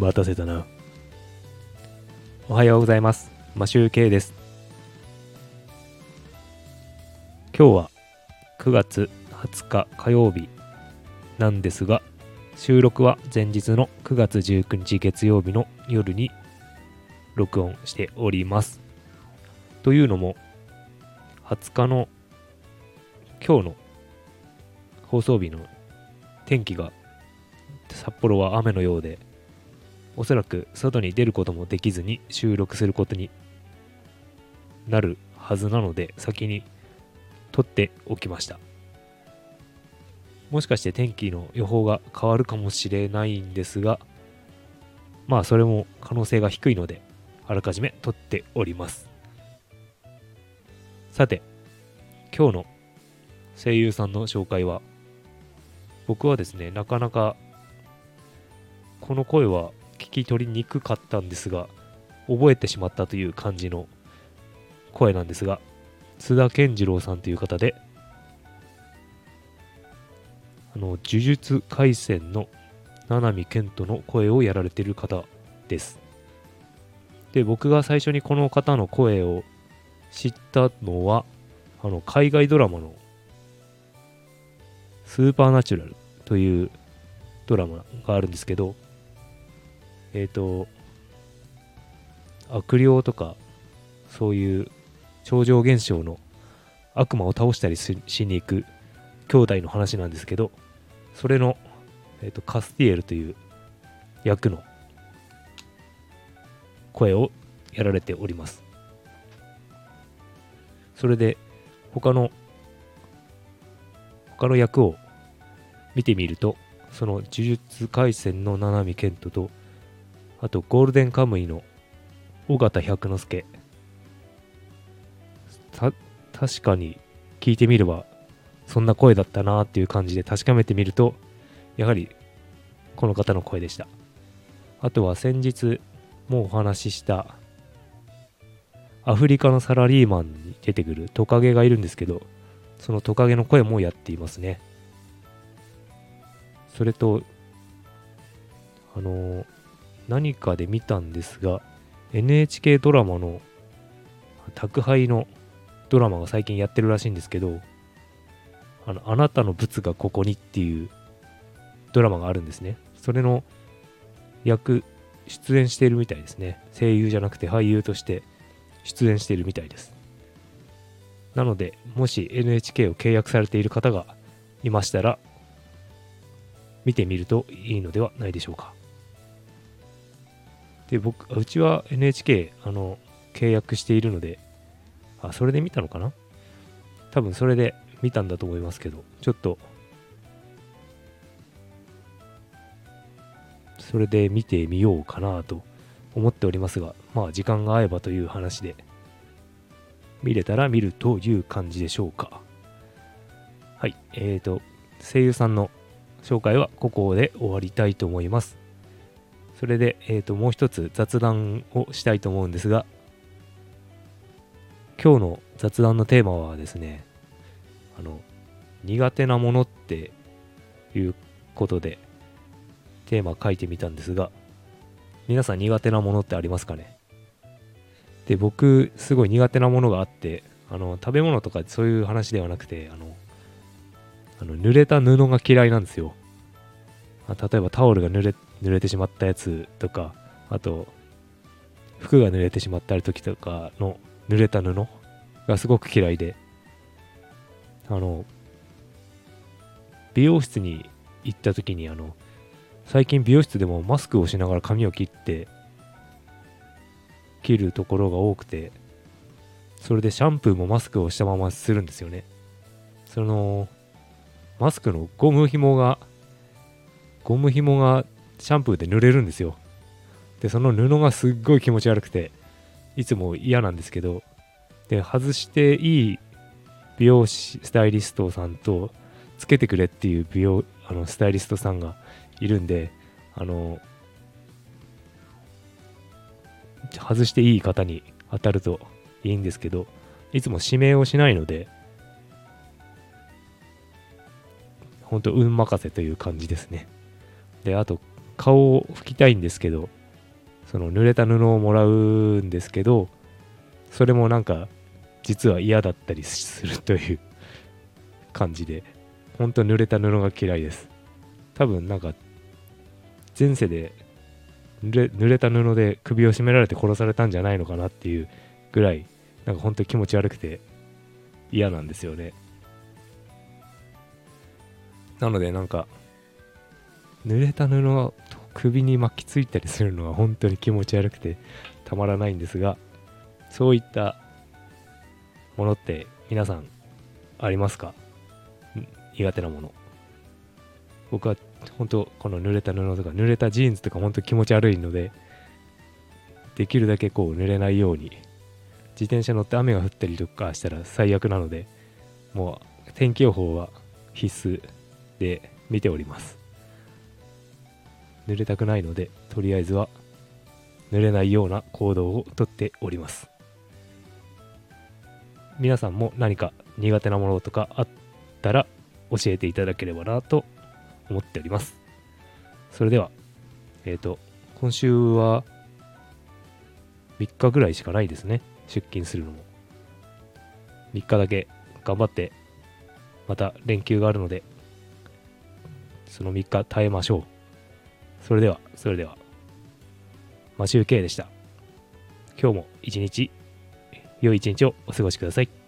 待たせたな。おはようございます。マシューケイです。今日は9月20日火曜日なんですが、収録は前日の9月19日月曜日の夜に録音しております。というのも、20日の今日の放送日の天気が札幌は雨のようで、おそらく外に出ることもできずに収録することになるはずなので、先に撮っておきました。もしかして天気の予報が変わるかもしれないんですが、まあそれも可能性が低いので、あらかじめ撮っております。さて、今日の声優さんの紹介は、僕はですね、なかなかこの声は聞き取りにくかったんですが、覚えてしまったという感じの声なんですが、津田健次郎さんという方で、あの、呪術廻戦の七海健人の声をやられている方です。で、僕が最初にこの方の声を知ったのは、あの、海外ドラマのスーパーナチュラルというドラマがあるんですけど、えっ、と、悪霊とか、そういう超常現象の悪魔を倒したりししに行く兄弟の話なんですけど、それの、えー、とカスティエルという役の声をやられております。それで、他の、他の役を見てみると、その呪術廻戦の七海健人と、あとゴールデンカムイの尾形百之助。た、確かに聞いてみれば、そんな声だったなっていう感じで確かめてみると、やはりこの方の声でした。あとは先日もうお話ししたアフリカのサラリーマンに出てくるトカゲがいるんですけど、そのトカゲの声もやっていますね。それと、あの、何かで見たんですが、NHK ドラマの宅配のドラマが最近やってるらしいんですけど、あの、あなたのブツがここにっていうドラマがあるんですね。それの役、出演しているみたいですね。声優じゃなくて俳優として出演しているみたいです。なので、もし NHK を契約されている方がいましたら、見てみるといいのではないでしょうか。で、僕、うちは NHK、あの、契約しているので、あ、それで見たのかな？多分それで見たんだと思いますけど、ちょっと、それで見てみようかなと思っておりますが、まあ時間が合えばという話で、見れたら見るという感じでしょうか。はい、えーと、声優さんの紹介はここで終わりたいと思います。それで、えーと、もう一つ雑談をしたいと思うんですが、今日の雑談のテーマはですね、あの、苦手なものっていうことで、テーマ書いてみたんですが、皆さん苦手なものってありますかね？で、僕、すごい苦手なものがあって、あの、食べ物とかそういう話ではなくて、あの、あの濡れた布が嫌いなんですよ。例えばタオルが濡れ濡れてしまったやつとか、あと、服が濡れてしまった時とかの濡れた布がすごく嫌いで、あの、美容室に行った時に、あの、最近美容室でもマスクをしながら髪を切って、切るところが多くて、それでシャンプーもマスクをしたままするんですよね。その、マスクのゴム紐が、ゴム紐がシャンプーで濡れるんですよ。で、その布がすっごい気持ち悪くて、いつも嫌なんですけど、で、外していい美容師、スタイリストさんと、つけてくれっていう美容、あの、スタイリストさんがいるんで、あの、外していい方に当たるといいんですけど、いつも指名をしないので、本当運任せという感じですね。で、あと、顔を拭きたいんですけどその濡れた布をもらうんですけどそれもなんか実は嫌だったりするという 感じでほんと濡れた布が嫌いです。多分なんか前世で濡れた布で首を絞められて殺されたんじゃないのかなっていうぐらいなんかほんと気持ち悪くて嫌なんですよね。なのでなんか濡れた布首に巻きついたりするのは本当に気持ち悪くてたまらないんですがそういったものって皆さんありますか？苦手なもの。僕は本当この濡れた布とか濡れたジーンズとか本当気持ち悪いのでできるだけこう濡れないように自転車乗って雨が降ったりとかしたら最悪なのでもう天気予報は必須で見ております。濡れたくないのでとりあえずは濡れないような行動をとっております。皆さんも何か苦手なものとかあったら教えていただければなと思っております。それではえっ、ー、と今週は3日ぐらいしかないですね。出勤するのも。3日だけ頑張ってまた連休があるのでその3日耐えましょう。それではそれでは。マシュウケイでした。今日も一日良い一日をお過ごしください。